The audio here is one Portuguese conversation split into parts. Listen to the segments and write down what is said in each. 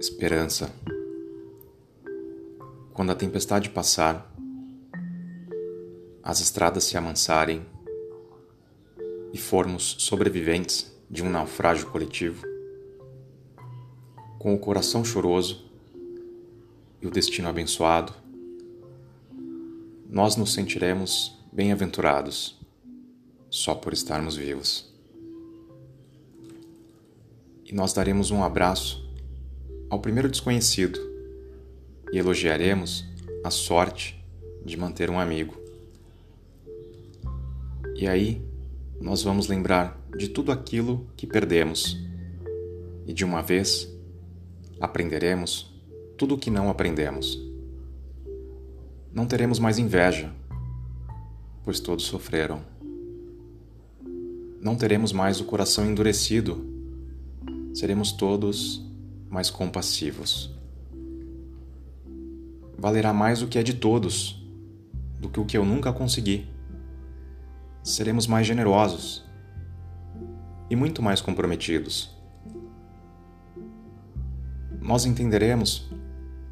Esperança. Quando a tempestade passar, as estradas se amansarem e formos sobreviventes de um naufrágio coletivo, com o coração choroso e o destino abençoado, nós nos sentiremos bem-aventurados só por estarmos vivos. E nós daremos um abraço ao primeiro desconhecido e elogiaremos a sorte de manter um amigo. E aí nós vamos lembrar de tudo aquilo que perdemos e de uma vez aprenderemos tudo o que não aprendemos. Não teremos mais inveja, pois todos sofreram. Não teremos mais o coração endurecido, seremos todos mais compassivos. Valerá mais o que é de todos do que o que eu nunca consegui. Seremos mais generosos e muito mais comprometidos. Nós entenderemos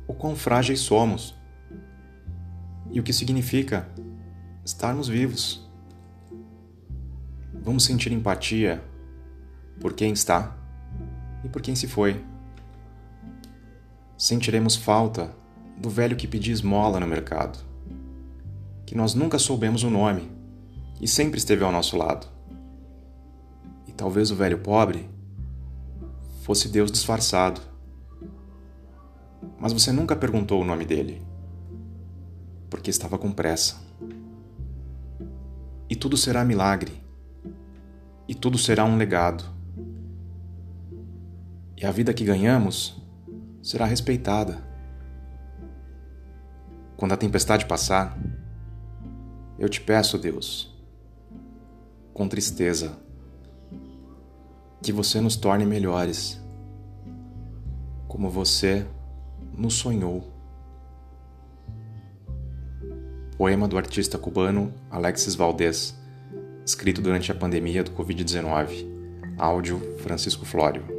o quão frágeis somos e o que significa estarmos vivos. Vamos sentir empatia por quem está e por quem se foi sentiremos falta do velho que pedia esmola no mercado, que nós nunca soubemos o nome e sempre esteve ao nosso lado. E talvez o velho pobre fosse Deus disfarçado. Mas você nunca perguntou o nome dele, porque estava com pressa. E tudo será milagre, e tudo será um legado. E a vida que ganhamos será respeitada. Quando a tempestade passar, eu te peço, Deus, com tristeza, que você nos torne melhores, como você nos sonhou. Poema do artista cubano Alexis Valdez, escrito durante a pandemia do Covid-19. Áudio Francisco Flório.